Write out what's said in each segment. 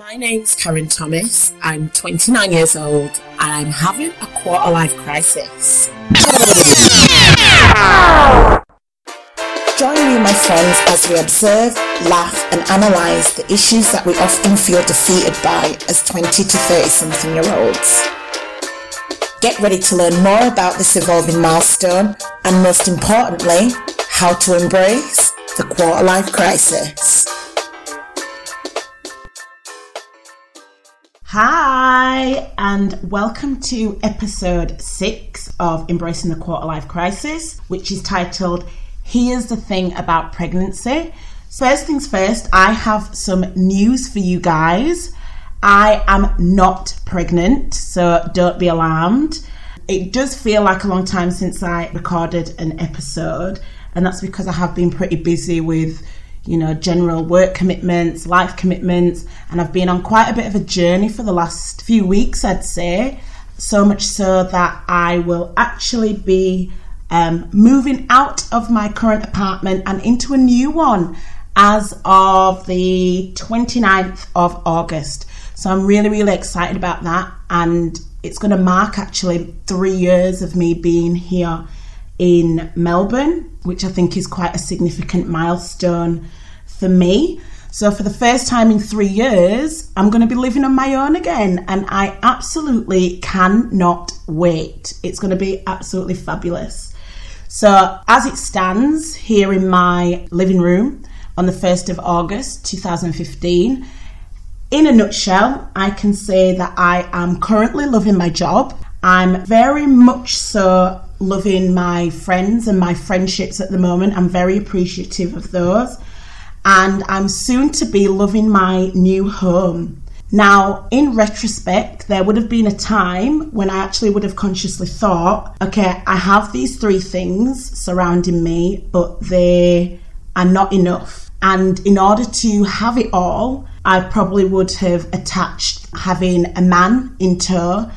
My name's Karen Thomas. I'm 29 years old and I'm having a quarter life crisis. Join me, my friends, as we observe, laugh, and analyse the issues that we often feel defeated by as 20 to 30 something year olds. Get ready to learn more about this evolving milestone and, most importantly, how to embrace the quarter life crisis. Hi, and welcome to episode six of Embracing the Quarter Life Crisis, which is titled Here's the Thing About Pregnancy. First things first, I have some news for you guys. I am not pregnant, so don't be alarmed. It does feel like a long time since I recorded an episode, and that's because I have been pretty busy with you know, general work commitments, life commitments, and I've been on quite a bit of a journey for the last few weeks, I'd say. So much so that I will actually be um, moving out of my current apartment and into a new one as of the 29th of August. So I'm really, really excited about that. And it's going to mark actually three years of me being here in Melbourne, which I think is quite a significant milestone for me. So, for the first time in three years, I'm going to be living on my own again, and I absolutely cannot wait. It's going to be absolutely fabulous. So, as it stands here in my living room on the 1st of August 2015, in a nutshell, I can say that I am currently loving my job. I'm very much so loving my friends and my friendships at the moment. I'm very appreciative of those. And I'm soon to be loving my new home. Now, in retrospect, there would have been a time when I actually would have consciously thought, okay, I have these three things surrounding me, but they are not enough. And in order to have it all, I probably would have attached having a man in tow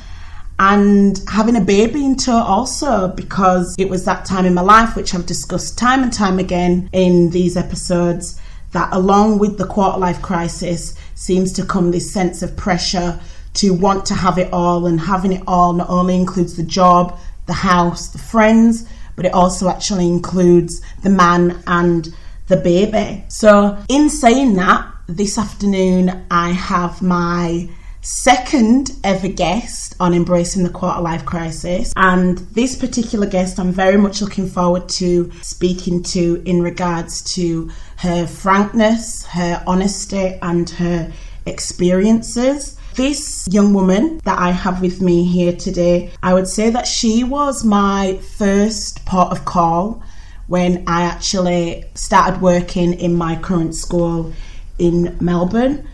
and having a baby in tow also because it was that time in my life which I've discussed time and time again in these episodes that along with the quarter life crisis seems to come this sense of pressure to want to have it all and having it all not only includes the job the house the friends but it also actually includes the man and the baby. So in saying that this afternoon I have my second ever guest on Embracing the Quarter Life Crisis. And this particular guest, I'm very much looking forward to speaking to in regards to her frankness, her honesty, and her experiences. This young woman that I have with me here today, I would say that she was my first port of call when I actually started working in my current school in Melbourne.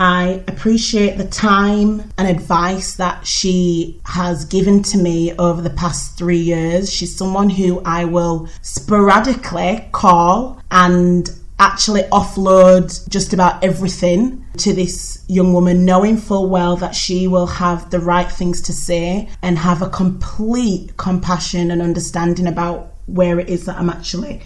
I appreciate the time and advice that she has given to me over the past three years. She's someone who I will sporadically call and actually offload just about everything to this young woman, knowing full well that she will have the right things to say and have a complete compassion and understanding about where it is that I'm actually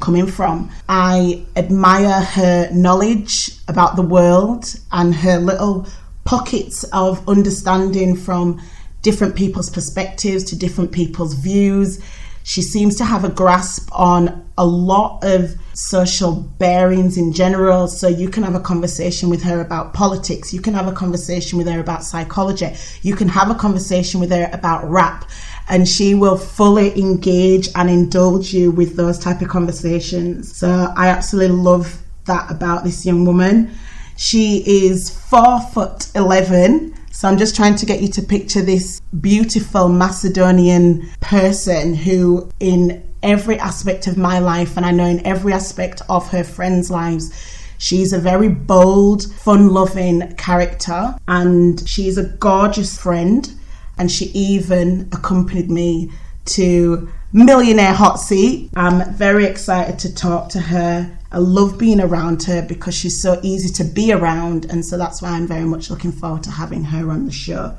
coming from. I admire her knowledge about the world and her little pockets of understanding from different people's perspectives to different people's views. She seems to have a grasp on a lot of social bearings in general. So you can have a conversation with her about politics, you can have a conversation with her about psychology, you can have a conversation with her about rap and she will fully engage and indulge you with those type of conversations. So I absolutely love that about this young woman. She is four foot eleven. So I'm just trying to get you to picture this beautiful Macedonian person who, in every aspect of my life, and I know in every aspect of her friends' lives, She's a very bold, fun loving character and she's a gorgeous friend and she even accompanied me to Millionaire Hot Seat. I'm very excited to talk to her. I love being around her because she's so easy to be around, and so that's why I'm very much looking forward to having her on the show.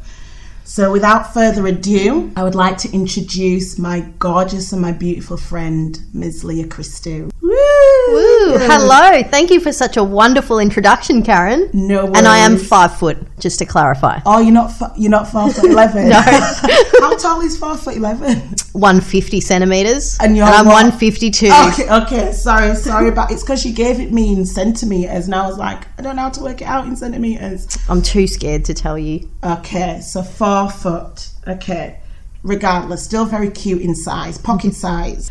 So, without further ado, I would like to introduce my gorgeous and my beautiful friend, Ms. Leah Christou. Woo! Woo! Hello. Thank you for such a wonderful introduction, Karen. No And I am five foot, just to clarify. Oh, you're not f- you're not four foot eleven. No. How tall is five foot eleven? 150 centimeters. And you're I'm what? 152. Okay, okay. Sorry, sorry about. It's because you gave it me in centimeters, and I was like, I don't know how to work it out in centimeters. I'm too scared to tell you. Okay, so four foot. Okay, regardless, still very cute in size, pocket size.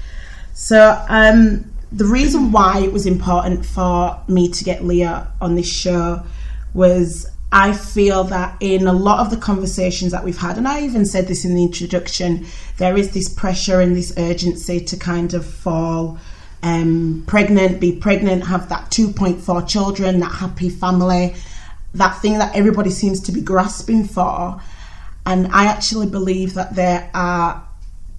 So, um, the reason why it was important for me to get Leah on this show was I feel that in a lot of the conversations that we've had, and I even said this in the introduction, there is this pressure and this urgency to kind of fall um, pregnant, be pregnant, have that 2.4 children, that happy family, that thing that everybody seems to be grasping for. And I actually believe that there are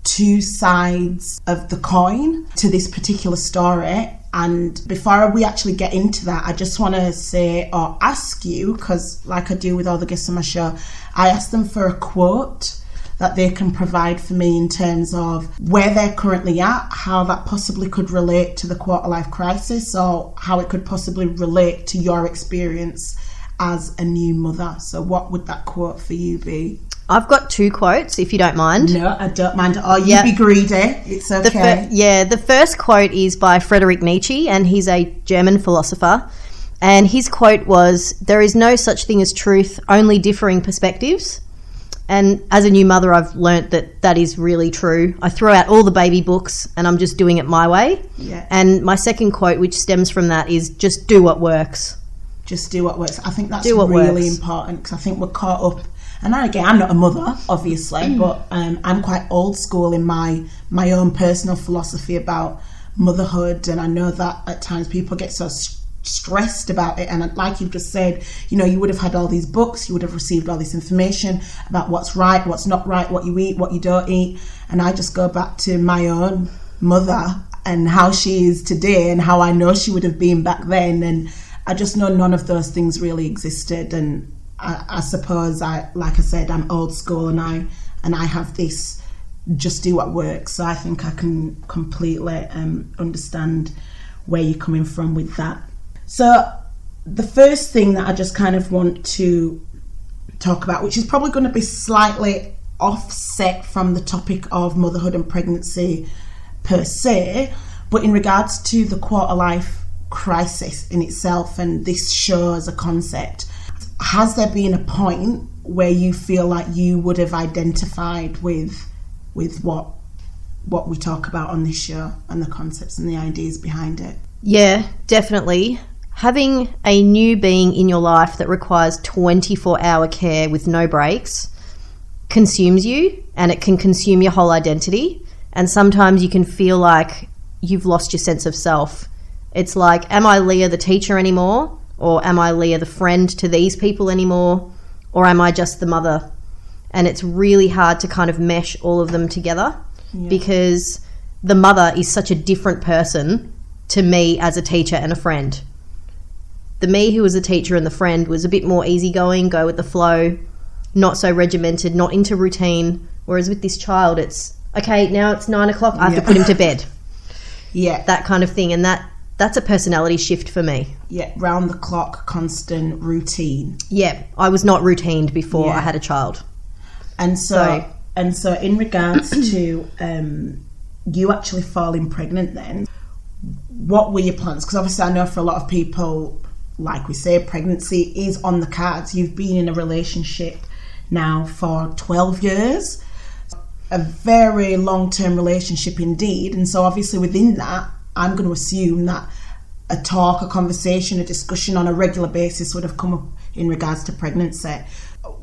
two sides of the coin to this particular story. And before we actually get into that, I just want to say or ask you, because like I do with all the guests on my show, I ask them for a quote that they can provide for me in terms of where they're currently at, how that possibly could relate to the quarter life crisis, or how it could possibly relate to your experience as a new mother. So, what would that quote for you be? I've got two quotes, if you don't mind. No, I don't mind. Oh, you Yeah. be greedy. It's The okay. fir- yeah, the first quote is by Friedrich Nietzsche, and he's a German philosopher. And his quote was, There is no such thing as truth, only differing perspectives. And as a new mother, I've learnt that that is really true. I throw out all the baby books and I'm just doing it my way. Yeah. And my second quote, which stems from that, is just do what works. Just do what works. I think that's really works. important because I think we're caught up. And I, again, I'm not a mother, obviously, Mm. but um, I'm quite old school in my my own personal philosophy about motherhood. And I know that at times people get so s- stressed about it. And like you've just said, you know, you would have had all these books, you would have received all this information about what's right, what's not right, what you eat, what you don't eat. And I just go back to my own mother and how she is today and how I know she would have been back then. And I just know none of those things really existed. And I, I suppose I, like I said, I'm old school and I, and I have this just do what works. So I think I can completely um, understand where you're coming from with that. So the first thing that I just kind of want to talk about, which is probably going to be slightly offset from the topic of motherhood and pregnancy per se, but in regards to the quarter life crisis in itself and this show as a concept, has there been a point where you feel like you would have identified with with what what we talk about on this show and the concepts and the ideas behind it? Yeah, definitely. Having a new being in your life that requires 24 hour care with no breaks consumes you and it can consume your whole identity. And sometimes you can feel like you've lost your sense of self. It's like, am I Leah the teacher anymore? Or am I Leah the friend to these people anymore? Or am I just the mother? And it's really hard to kind of mesh all of them together because the mother is such a different person to me as a teacher and a friend. The me who was a teacher and the friend was a bit more easygoing, go with the flow, not so regimented, not into routine. Whereas with this child, it's okay, now it's nine o'clock, I have to put him to bed. Yeah, That kind of thing. And that that's a personality shift for me. yeah, round the clock, constant routine. Yeah, I was not routined before Yeah. I had a child. And so, So- and so, in regards to um, you actually falling pregnant, then what were your plans? Because obviously, I know for a lot of people, like we say, pregnancy is on the cards. You've been in a relationship now for twelve years, a very long-term relationship indeed. And so, obviously, within that, I'm going to assume that a talk, a conversation, a discussion on a regular basis would have come up in regards to pregnancy.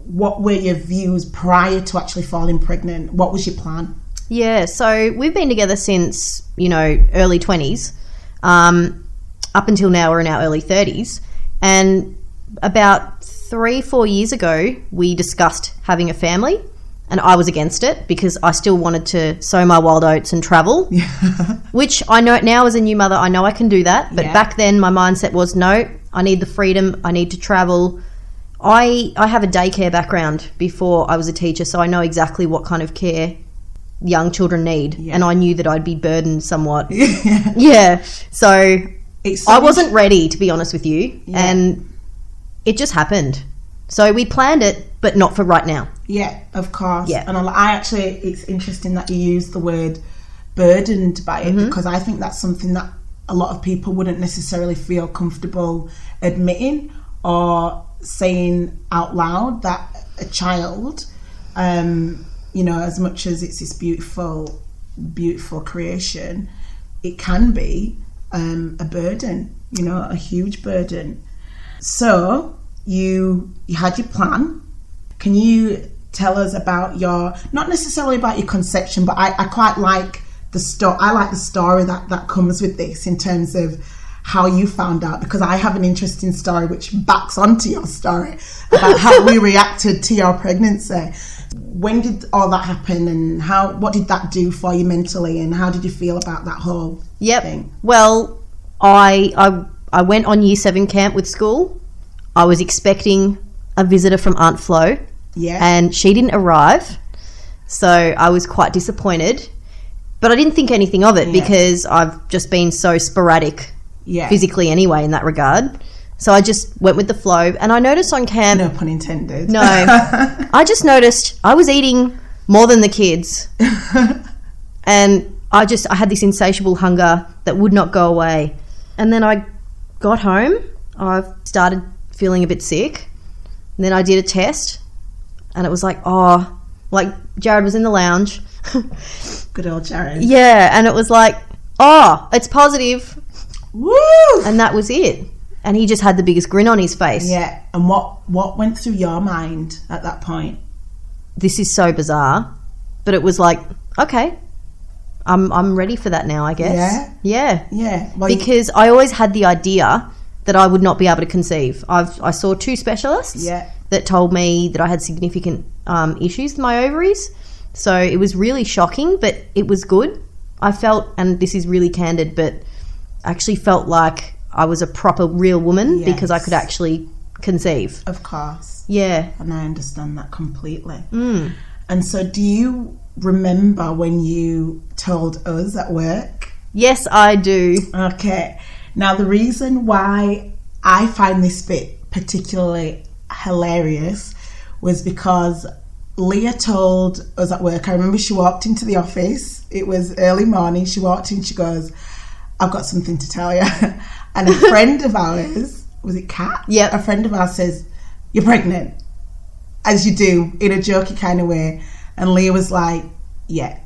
What were your views prior to actually falling pregnant? What was your plan? Yeah, so we've been together since, you know, early 20s. Um, up until now, we're in our early 30s. And about three, four years ago, we discussed having a family. And I was against it because I still wanted to sow my wild oats and travel, which I know now as a new mother, I know I can do that. But Yeah. back then, my mindset was no, I need the freedom, I need to travel. I, I have a daycare background before I was a teacher, so I know exactly what kind of care young children need. Yeah. And I knew that I'd be burdened somewhat. yeah. So It's I wasn't ready, to be honest with you, and it just happened. So we planned it, but not for right now. Yeah, of course. Yeah. And I, I actually, it's interesting that you use the word burdened by it because I think that's something that a lot of people wouldn't necessarily feel comfortable admitting or saying out loud that a child, um, you know, as much as it's this beautiful, beautiful creation, it can be um, a burden, you know, a huge burden. So you you had your plan. Can you tell us about your not necessarily about your conception, but I, I quite like the story. I like the story that that comes with this in terms of how you found out because I have an interesting story which backs onto your story about how we reacted to your pregnancy. When did all that happen, and how what did that do for you mentally, and how did you feel about that whole Yep. thing? Well, I, I I went on year seven camp with school. I was expecting a visitor from Aunt Flo, Yeah, and she didn't arrive. So I was quite disappointed. But I didn't think anything of it Yeah. because I've just been so sporadic yeah, physically anyway in that regard. So I just went with the flow. And I noticed on camp, no pun intended. no, I just noticed I was eating more than the kids. and I just, I had this insatiable hunger that would not go away. And then I got home, I started feeling a bit sick. And then I did a test, and it was like, oh, like Jared was in the lounge. Good old Jared. yeah, and it was like, oh, it's positive. Woo! And that was it. And he just had the biggest grin on his face. Yeah, and what what went through your mind at that point? This is so bizarre. But it was like, okay, I'm, I'm ready for that now, I guess. Yeah? Yeah. Yeah, well, you- Because I always had the idea that I would not be able to conceive. I've, I saw two specialists Yeah. that told me that I had significant um, issues with my ovaries. So it was really shocking, but it was good. I felt, and this is really candid, but I actually felt like I was a proper real woman because I could actually conceive. of course, Yeah. and I understand that completely. Mm. And so, do you remember when you told us at work? Yes, I do. Okay. Now, the reason why I find this bit particularly hilarious was because Leah told us at work. I remember she walked into the office. It was early morning. She walked in. She goes, "I've got something to tell you." and a friend of ours was it Kat? Yeah. A friend of ours says, "You're pregnant," as you do in a jokey kind of way. And Leah was like, "Yeah."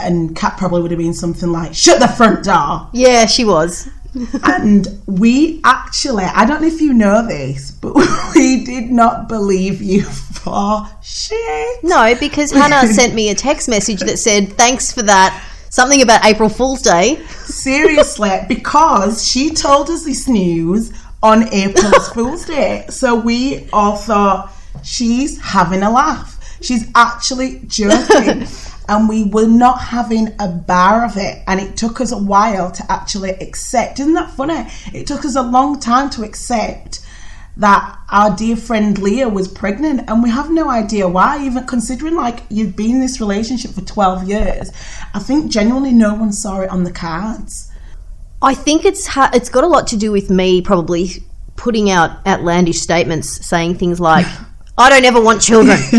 And Kat probably would have been something like, "Shut the front door." Yeah, she was. and we actually, I don't know if you know this, but we did not believe you for shit. No, because Hannah sent me a text message that said, thanks for that. Something about April Fool's Day. Seriously, because she told us this news on April Fool's Day. So we all thought she's having a laugh. She's actually joking. And we were not having a bar of it. And it took us a while to actually accept. Isn't that funny? It took us a long time to accept that our dear friend Leah was pregnant and we have no idea why even considering like you've been in this relationship for 12 years I think genuinely no one saw it on the cards I think it's ha- it's got a lot to do with me probably putting out outlandish statements saying things like, I don't ever want children.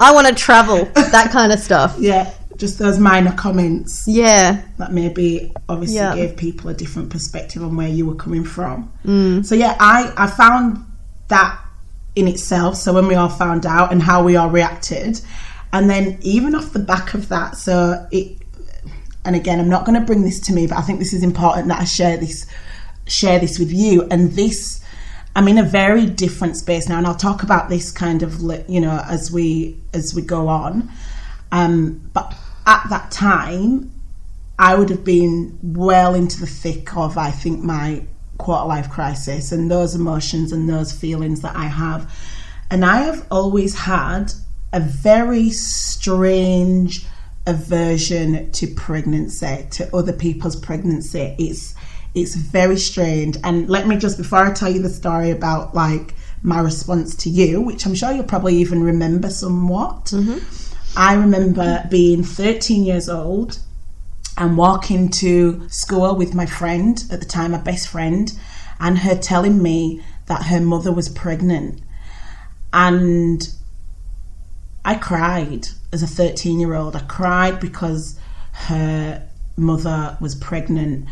I want to travel. That kind of stuff. yeah just those minor comments Yeah. that maybe obviously Yeah. gave people a different perspective on where you were coming from mm. so yeah I I found that in itself so when we all found out and how we all reacted and then even off the back of that so it and again I'm not going to bring this to me but I think this is important that I share this share this with you and this I'm in a very different space now and I'll talk about this kind of you know as we as we go on um but at that time I would have been well into the thick of I think my quarter life crisis and those emotions and those feelings that I have and I have always had a very strange aversion to pregnancy, to other people's pregnancy. It's it's very strange. And let me just before I tell you the story about like my response to you, which I'm sure you'll probably even remember somewhat. Mm-hmm. I remember being 13 years old I'm walking to school with my friend at the time, my best friend, and her telling me that her mother was pregnant. And I cried as a 13 year old. I cried because her mother was pregnant.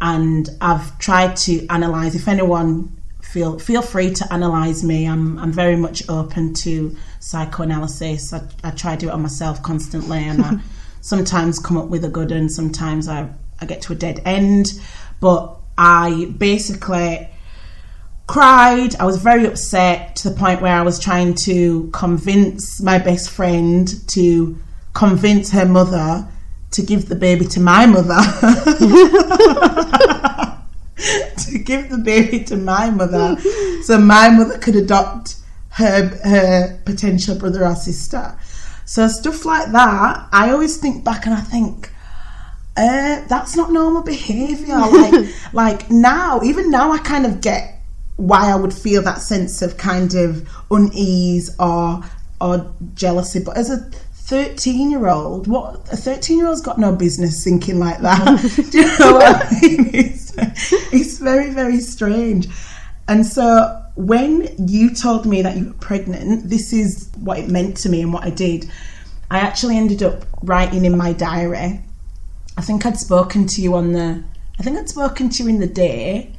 And I've tried to analyze if anyone feel feel free to analyze me. I'm I'm very much open to psychoanalysis. I, I try to do it on myself constantly and I sometimes come up with a good and sometimes I, I get to a dead end. But I basically cried. I was very upset to the point where I was trying to convince my best friend to convince her mother to give the baby to my mother. to give the baby to my mother so my mother could adopt her her potential brother or sister. So stuff like that, I always think back and I think, uh, that's not normal behaviour. Like like now, even now I kind of get why I would feel that sense of kind of unease or or jealousy. But as a 13 year old, what a 13 year old's got no business thinking like that. Do you know what I mean? It's, it's very, very strange. And so when you told me that you were pregnant, this is what it meant to me and what I did. I actually ended up writing in my diary. I think I'd spoken to you on the, I think I'd spoken to you in the day.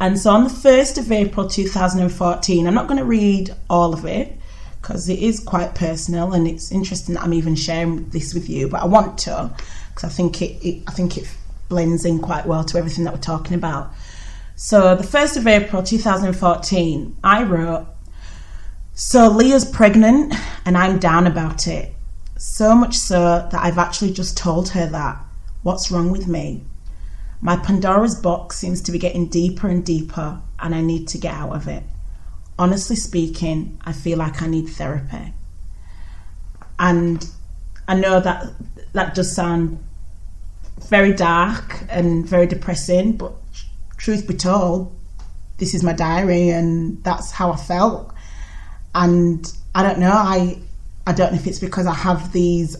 And so on the 1st of April 2014, I'm not going to read all of it because it is quite personal and it's interesting that I'm even sharing this with you, but I want to because I think it, it I think it blends in quite well to everything that we're talking about. So the 1st of April 2014, I wrote, So Leah's pregnant and I'm down about it. So much so that I've actually just told her that. What's wrong with me? My Pandora's box seems to be getting deeper and deeper, and I need to get out of it. Honestly speaking, I feel like I need therapy. And I know that that does sound very dark and very depressing, but truth be told, this is my diary and that's how I felt. And I don't know, I I don't know if it's because I have these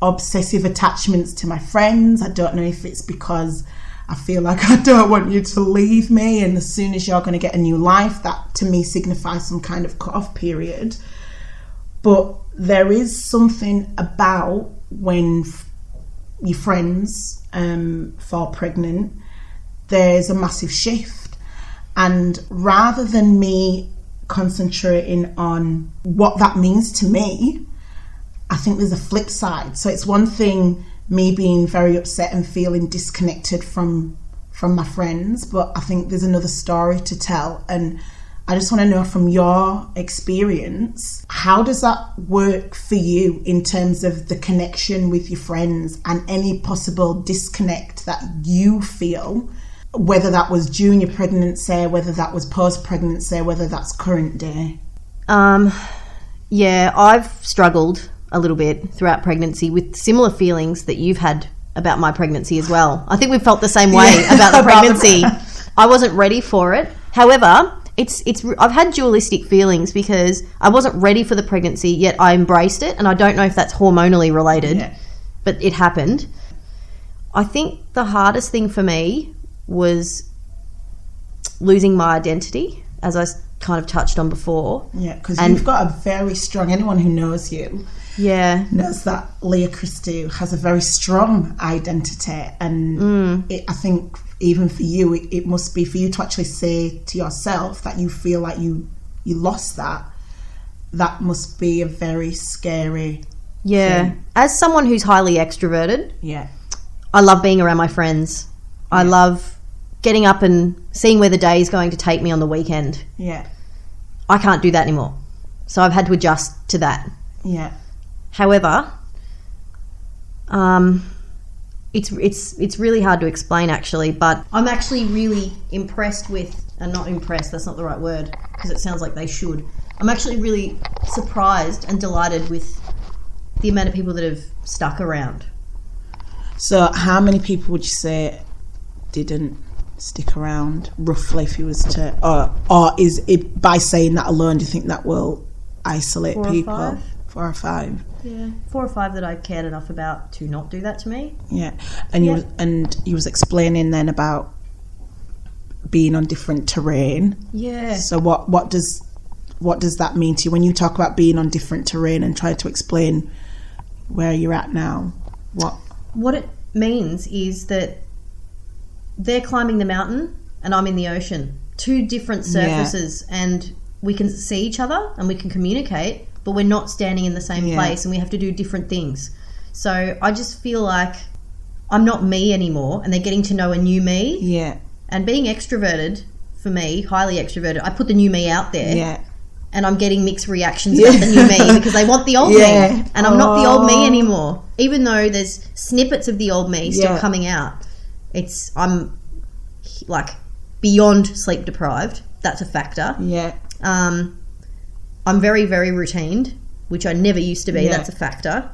obsessive attachments to my friends. I don't know if it's because I feel like I don't want you to leave me, and as soon as you're going to get a new life, that to me signifies some kind of cut off period. But there is something about when f- your friends um, fall pregnant, there's a massive shift. And rather than me concentrating on what that means to me, I think there's a flip side. So it's one thing me being very upset and feeling disconnected from from my friends, but I think there's another story to tell and I just want to know from your experience, how does that work for you in terms of the connection with your friends and any possible disconnect that you feel, whether that was during your pregnancy, whether that was post pregnancy, whether that's current day? Um, yeah, I've struggled a little bit throughout pregnancy with similar feelings that you've had about my pregnancy as well. I think we've felt the same way Yeah, about the pregnancy. I wasn't ready for it. However, it's it's I've had dualistic feelings because I wasn't ready for the pregnancy yet I embraced it and I don't know if that's hormonally related, Yeah. but it happened. I think the hardest thing for me was losing my identity as I kind of touched on before. Yeah, because you've got a very strong, anyone who knows you Yeah. knows that Leah Christou has a very strong identity. And Mm. it, I think even for you, it, it must be for you to actually say to yourself that you feel like you, you lost that. That must be a very scary. Yeah. thing. As someone who's highly extroverted, Yeah. I love being around my friends. I love getting up and seeing where the day is going to take me on the weekend. Yeah. I can't do that anymore. So I've had to adjust to that. Yeah. However, um, it's it's it's really hard to explain actually, but I'm actually really impressed with and not impressed, that's not the right word because it sounds like they should. I'm actually really surprised and delighted with the amount of people that have stuck around. So, how many people would you say didn't stick around, roughly, if you was to, or or is it by saying that alone? Do you think that will isolate Four people? five? Four or five. Yeah, four or five that I cared enough about to not do that to me. Yeah, and you was, and you was explaining then about being on different terrain. Yeah. So what what does what does that mean to you when you talk about being on different terrain and try to explain where you're at now? What? What it means is that they're climbing the mountain and I'm in the ocean. Two different Yeah. surfaces, and we can see each other and we can communicate, but we're not standing in the same Yeah. place and we have to do different things. So I just feel like I'm not me anymore, and they're getting to know a new me. Yeah, And being extroverted, for me, highly extroverted, I put the new me out there. yeah, and I'm getting mixed reactions Yeah. about the new me because they want the old Yeah. me, and I'm not the old Oh. me anymore. Even though there's snippets of the old me still Yeah. coming out, it's I'm like beyond sleep deprived. That's a factor. yeah, Um, I'm very very routined, which I never used to be. Yeah. That's a factor.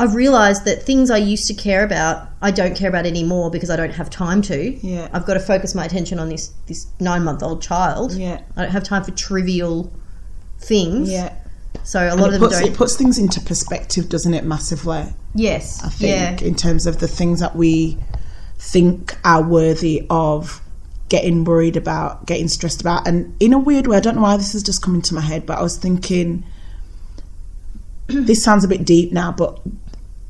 I've realised that things I used to care about, I don't care about anymore because I don't have time to. Yeah. I've got to focus my attention on this this nine month old child. yeah, I don't have time for trivial things. yeah. So a And lot of them puts, don't. it puts things into perspective, doesn't it? Massively. yes. I think yeah. in terms of the things that we think are worthy of getting worried about, getting stressed about. And in a weird way, I don't know why this is just coming to my head, but I was thinking this sounds a bit deep now, but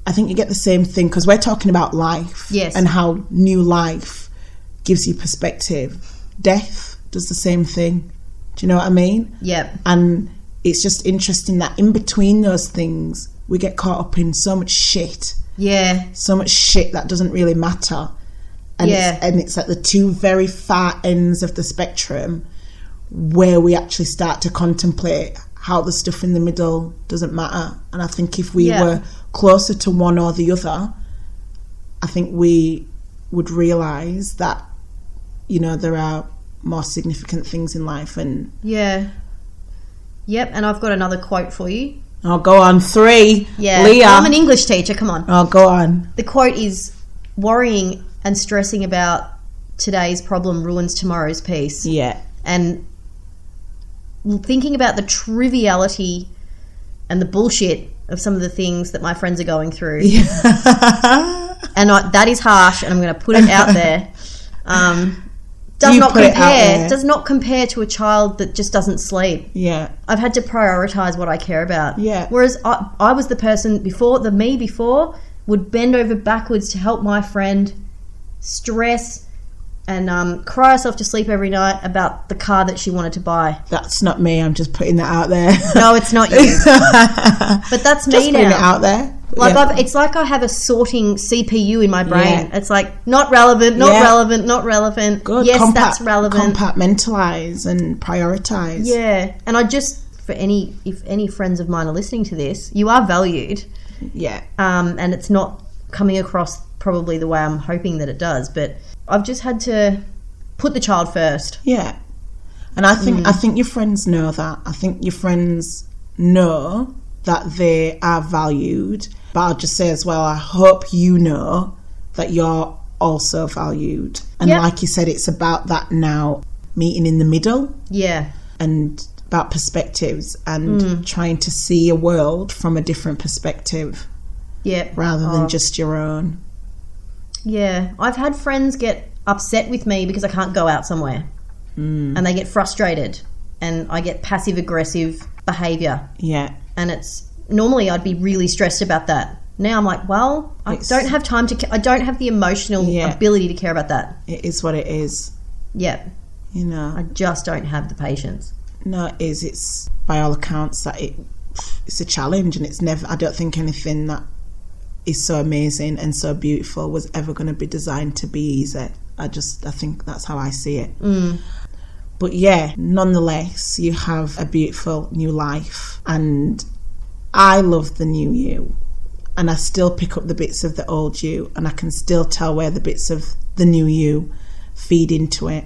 I think you get the same thing because we're talking about life Yes. and how new life gives you perspective. Death does the same thing. Do you know what I mean? Yep. And it's just interesting that in between those things, we get caught up in so much shit Yeah. so much shit that doesn't really matter. And Yeah. it's, and it's at the two very far ends of the spectrum where we actually start to contemplate how the stuff in the middle doesn't matter. And I think if we Yeah. were closer to one or the other, I think we would realize that you know there are more significant things in life. And Yeah. Yep. And I've got another quote for you. I'll go on three. Yeah. Leah. I'm an English teacher. Come on. I'll go on. The quote is worrying and stressing about today's problem ruins tomorrow's peace. Yeah. And thinking about the triviality and the bullshit of some of the things that my friends are going through. and I, that is harsh, and I'm going to put it out there. Um, does You not put it out compare. Does not compare to a child that just doesn't sleep. yeah. I've had to prioritize what I care about. Yeah. Whereas I, I was the person before, the me before, would bend over backwards to help my friend, stress, and um, cry herself to sleep every night about the car that she wanted to buy. That's not me. I'm just putting that out there. No, it's not you. but that's me just me putting it now. out there. Like Yeah. I've, it's like I have a sorting CPU in my brain. Yeah. It's like not relevant, not Yeah. relevant, not relevant. Good. Yes, Compa- that's relevant. Compartmentalize and prioritize. Yeah, and I just for any if any friends of mine are listening to this, you are valued, Yeah. um, and it's not coming across probably the way I'm hoping that it does. But I've just had to put the child first. Yeah. And I think Mm. I think your friends know that. I think your friends know that they are valued. But I'll just say as well, I hope you know that you're also valued. And Yep. like you said, it's about that now meeting in the middle Yeah, and about perspectives and Mm. trying to see a world from a different perspective yeah. rather than Oh. just your own. Yeah, I've had friends get upset with me because I can't go out somewhere, Mm. and they get frustrated, and I get passive aggressive behavior, Yeah. and it's normally I'd be really stressed about that. Now I'm like, well, I It's- don't have time to. I don't have the emotional Yeah. ability to care about that. It is what it is. Yeah, You know. I just don't have the patience. No, it is. It's by all accounts that it it's a challenge, and it's never. I don't think anything that is so amazing and so beautiful was ever going to be designed to be easy. I just I think that's how I see it. Mm. But yeah, nonetheless, you have a beautiful new life, and I love the new you, and I still pick up the bits of the old you, and I can still tell where the bits of the new you feed into it.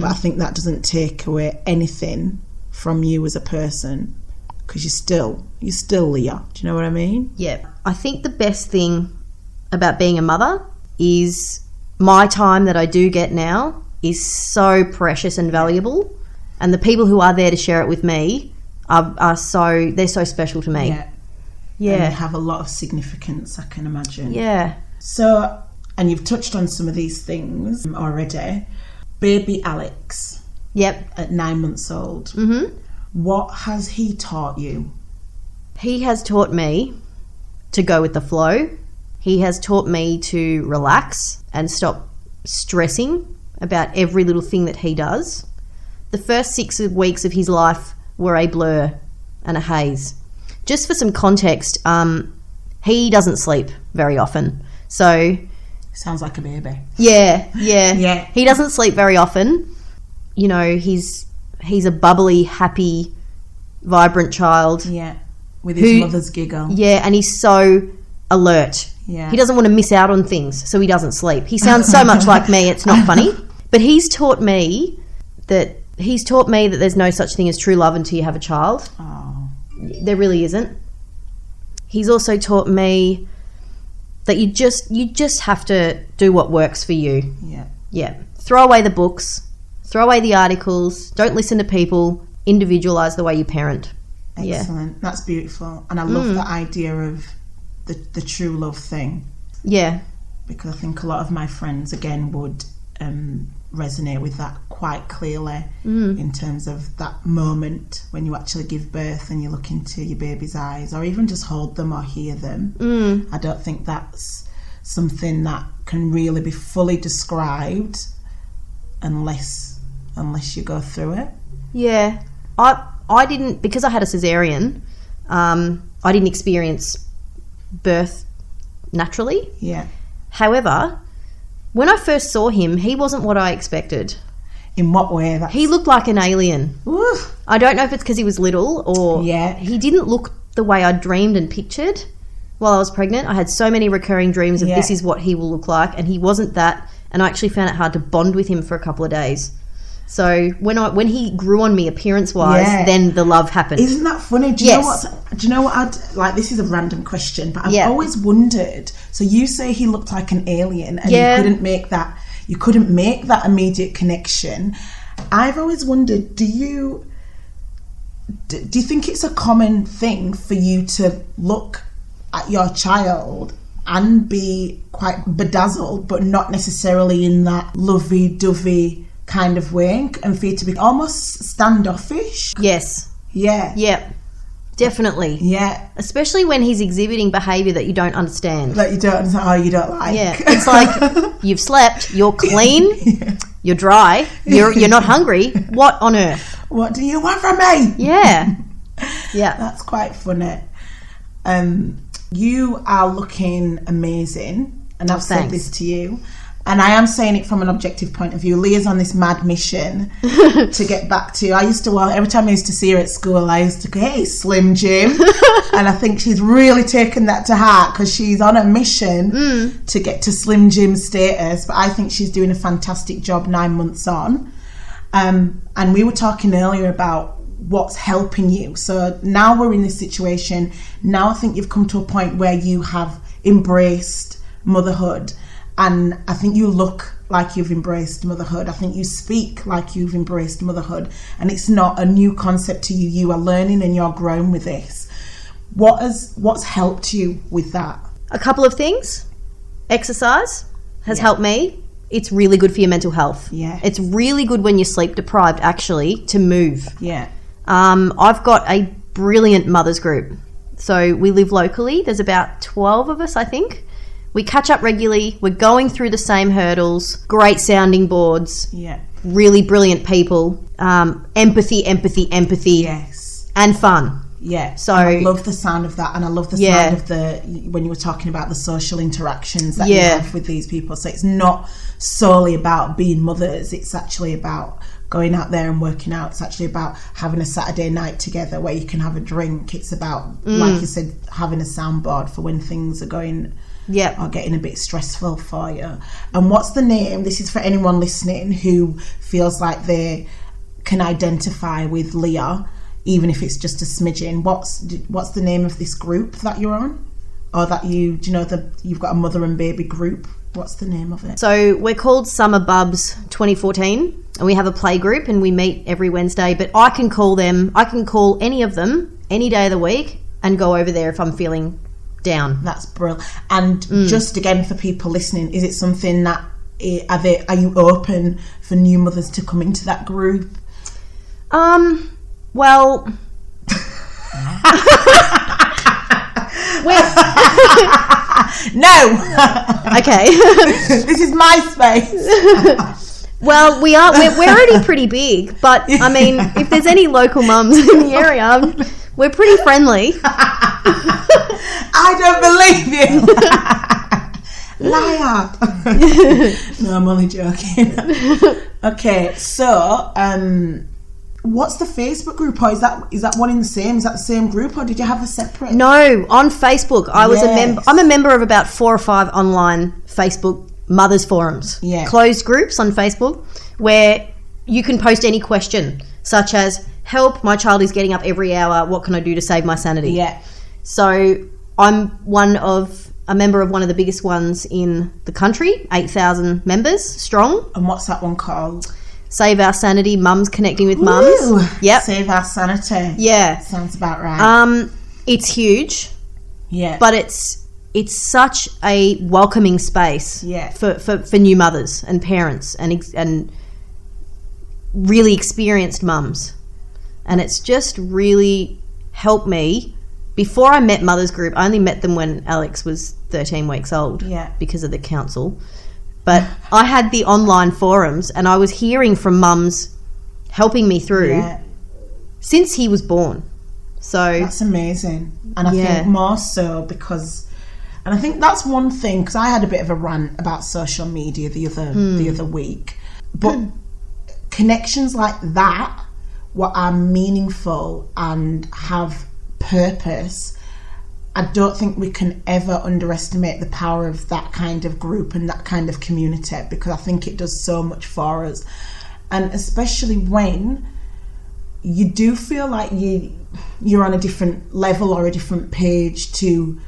But I think that doesn't take away anything from you as a person because you're still you're still Leah. Do you know what I mean? Yeah, I think the best thing about being a mother is my time that I do get now is so precious and valuable, and the people who are there to share it with me are, are so they're so special to me. Yeah. And have a lot of significance, I can imagine. Yeah. So, and you've touched on some of these things already. Baby Alex Yep. at nine months old. Mm-hmm. What has he taught you? He has taught me to go with the flow. He has taught me to relax and stop stressing about every little thing that he does. The first six weeks of his life were a blur and a haze. Just for some context, um, he doesn't sleep very often. So, Sounds like a baby. yeah, yeah, Yeah. He doesn't sleep very often. You know, he's he's a bubbly, happy, vibrant child. Yeah. With his Who- mother's giggle. Yeah, and he's so alert. Yeah. He doesn't want to miss out on things, so he doesn't sleep. He sounds so much like me, it's not funny. But he's taught me that he's taught me that there's no such thing as true love until you have a child. Oh. There really isn't. He's also taught me that you just you just have to do what works for you. Yeah. Yeah. Throw away the books, throw away the articles, don't listen to people, individualize the way you parent. Yeah. Excellent. That's beautiful. And I love the idea of the, the true love thing Yeah. because I think a lot of my friends, again, would um, resonate with that quite clearly in terms of that moment when you actually give birth and you look into your baby's eyes or even just hold them or hear them. Mm. I don't think that's something that can really be fully described unless unless you go through it. Yeah, I I didn't because I had a cesarean. Um, I didn't experience birth naturally. Yeah. However, when I first saw him, he wasn't what I expected. In what way? That's, He looked like an alien. Ooh. I don't know if it's because he was little or Yeah. he didn't look the way I dreamed and pictured while I was pregnant. I had so many recurring dreams of Yeah. this is what he will look like, and he wasn't that. And I actually found it hard to bond with him for a couple of days. So when I when he grew on me appearance wise, Yeah. then the love happened. Isn't that funny? Do you know what? Do you know what? I'd like. This is a random question, but I've Yeah. always wondered. So you say he looked like an alien, and Yeah. you couldn't make that. You couldn't make that immediate connection. I've always wondered. Do you? Do, do you think it's a common thing for you to look at your child and be quite bedazzled, but not necessarily in that lovey-dovey kind of way, and for you to be almost standoffish? yes, Yeah. yeah, definitely. Yeah. Especially when he's exhibiting behavior that you don't understand. That you don't understand, oh, you don't like. Yeah, it's like you've slept, you're clean, you're dry, you're you're not hungry. What on earth? what do you want from me? Yeah, yeah. That's quite funny. Um, you are looking amazing, and I've said this to you. And I am saying it from an objective point of view. Leah's on this mad mission to get back to. I used to, well, every time I used to see her at school, I used to go, hey, Slim Jim. and I think she's really taken that to heart because she's on a mission to get to Slim Jim status. But I think she's doing a fantastic job nine months on. Um, and we were talking earlier about what's helping you. So now we're in this situation. Now I think you've come to a point where you have embraced motherhood. And I think you look like you've embraced motherhood. I think you speak like you've embraced motherhood. And it's not a new concept to you. You are learning and you're growing with this. What has what's helped you with that? A couple of things. Exercise has helped me. It's really good for your mental health. Yeah. It's really good when you're sleep deprived, actually, to move. Yeah. Um, I've got a brilliant mothers group. So we live locally. There's about 12 of us, I think. We catch up regularly. We're going through the same hurdles. Great sounding boards. Yeah. Really brilliant people. Um, empathy, empathy, empathy, Yes. and fun. Yeah. So- And I love the sound of that, and I love the Yeah. sound of the when you were talking about the social interactions that Yeah. you have with these people. So it's not solely about being mothers; it's actually about going out there and working out. It's actually about having a Saturday night together where you can have a drink. It's about, Mm. like you said, having a soundboard for when things are going Yep. are getting a bit stressful for you. And what's the name? This is for anyone listening who feels like they can identify with Leah, even if it's just a smidgen. What's what's the name of this group that you're on, or that you do you know the you've got a mother and baby group? What's the name of it? So we're called Summer Bubs 2014, and we have a play group, and we meet every Wednesday. But I can call them, I can call any of them any day of the week and go over there if I'm feeling down. That's brilliant. And Mm. just again for people listening, is it something that eh, are they are you open for new mothers to come into that group? Um, well, No, okay. this is my space. well, we are. We're, we're already pretty big, but I mean, if there's any local mums in the area, we're pretty friendly. I don't believe you. Liar. no, I'm only joking. okay, so um what's the Facebook group or is that is that one in the same? Is that the same group or did you have a separate No, on Facebook, I was a member. I'm a member of about four or five online Facebook mothers forums, Yeah. closed groups on Facebook, where you can post any question, such as "Help! My child is getting up every hour. What can I do to save my sanity?" Yeah. So I'm one of a member of one of the biggest ones in the country, eight thousand members strong. And what's that one called? Save our sanity, mums connecting with mums. Yep. Save our sanity. Yeah. Sounds about right. Um, it's huge. yeah. but it's it's such a welcoming space Yeah. for, for, for new mothers and parents and and really experienced mums and it's just really helped me before I met mothers group I only met them when Alex was 13 weeks old Yeah. because of the council but I had the online forums and I was hearing from mums helping me through yeah. since he was born so That's amazing. And I Yeah. think more so because and I think that's one thing because I had a bit of a rant about social media the other Hmm. the other week. But connections like that what are meaningful and have purpose I don't think we can ever underestimate the power of that kind of group and that kind of community because I think it does so much for us. And especially when you do feel like you you're on a different level or a different page to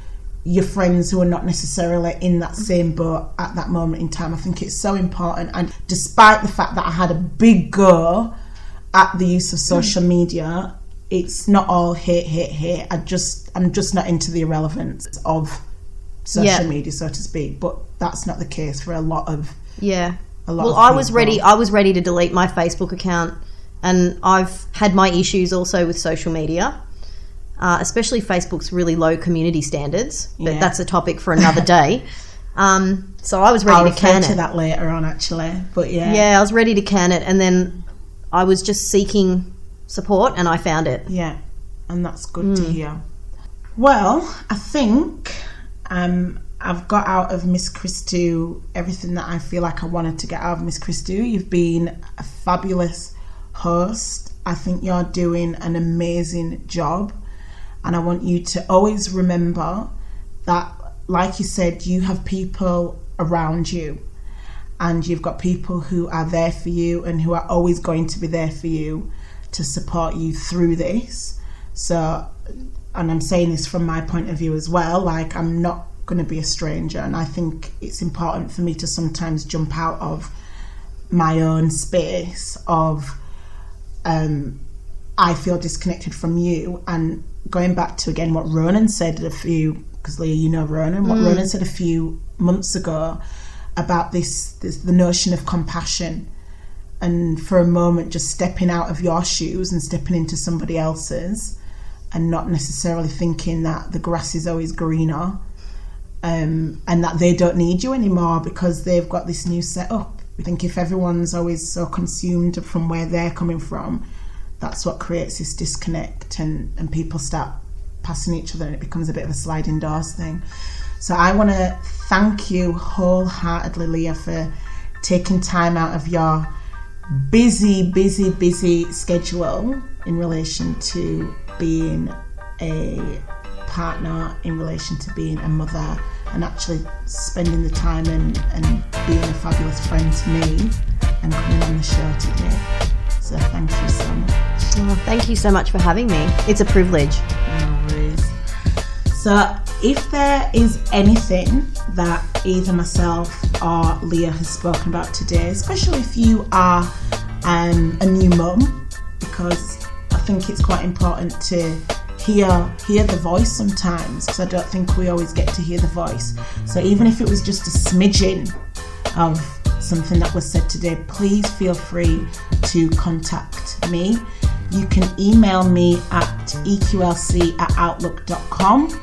your friends who are not necessarily in that same boat at that moment in time. I think it's so important. And despite the fact that I had a big go at the use of mm. social media, it's not all hate, hate, hate. I just I'm just not into the irrelevance of social Yeah. media, so to speak. But that's not the case for a lot of Yeah. a lot Well, I was ready. I was ready to delete my Facebook account, and I've had my issues also with social media, uh, especially Facebook's really low community standards. But Yeah. that's a topic for another day. Um, so I was ready I'll to refer can to it. that later on actually. But yeah. Yeah, I was ready to can it, and then I was just seeking support, and I found it. Yeah, and that's good Hmm. to hear. Well, I think um, I've got out of Miss Christou everything that I feel like I wanted to get out of Miss Christou. You've been a fabulous host. I think you're doing an amazing job, and I want you to always remember that, like you said, you have people around you and you've got people who are there for you and who are always going to be there for you to support you through this. So, and I'm saying this from my point of view as well, like I'm not going to be a stranger, and I think it's important for me to sometimes jump out of my own space of um, I feel disconnected from you. And going back to again what Ronan said a few, because Leah, you know Ronan, what Ronan said a few months ago about this, this the notion of compassion and for a moment just stepping out of your shoes and stepping into somebody else's and not necessarily thinking that the grass is always greener um, and that they don't need you anymore because they've got this new setup. I think if everyone's always so consumed from where they're coming from, that's what creates this disconnect and, and people start passing each other and it becomes a bit of a sliding doors thing. So I want to thank you wholeheartedly, Leah, for taking time out of your busy, busy, busy schedule in relation to being a partner, in relation to being a mother, and actually spending the time and, and being a fabulous friend to me and coming on the show today. So thank you so much. Oh, thank you so much for having me. It's a privilege. No worries. So, if there is anything that either myself or Leah has spoken about today, especially if you are um, a new mum, because I think it's quite important to hear hear the voice sometimes because I don't think we always get to hear the voice. So even if it was just a smidgen of something that was said today, please feel free to contact me. You can email me at eqlc at outlook.com.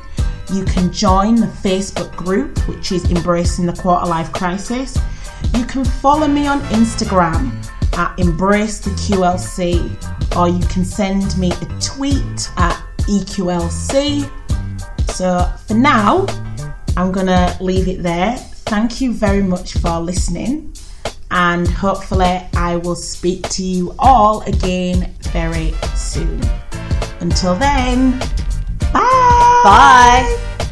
You can join the Facebook group, which is Embracing the Quarter Life Crisis. You can follow me on Instagram at Embrace the QLC, or you can send me a tweet at EQLC. So for now, I'm gonna leave it there. Thank you very much for listening, and hopefully, I will speak to you all again very soon. Until then, bye. Bye.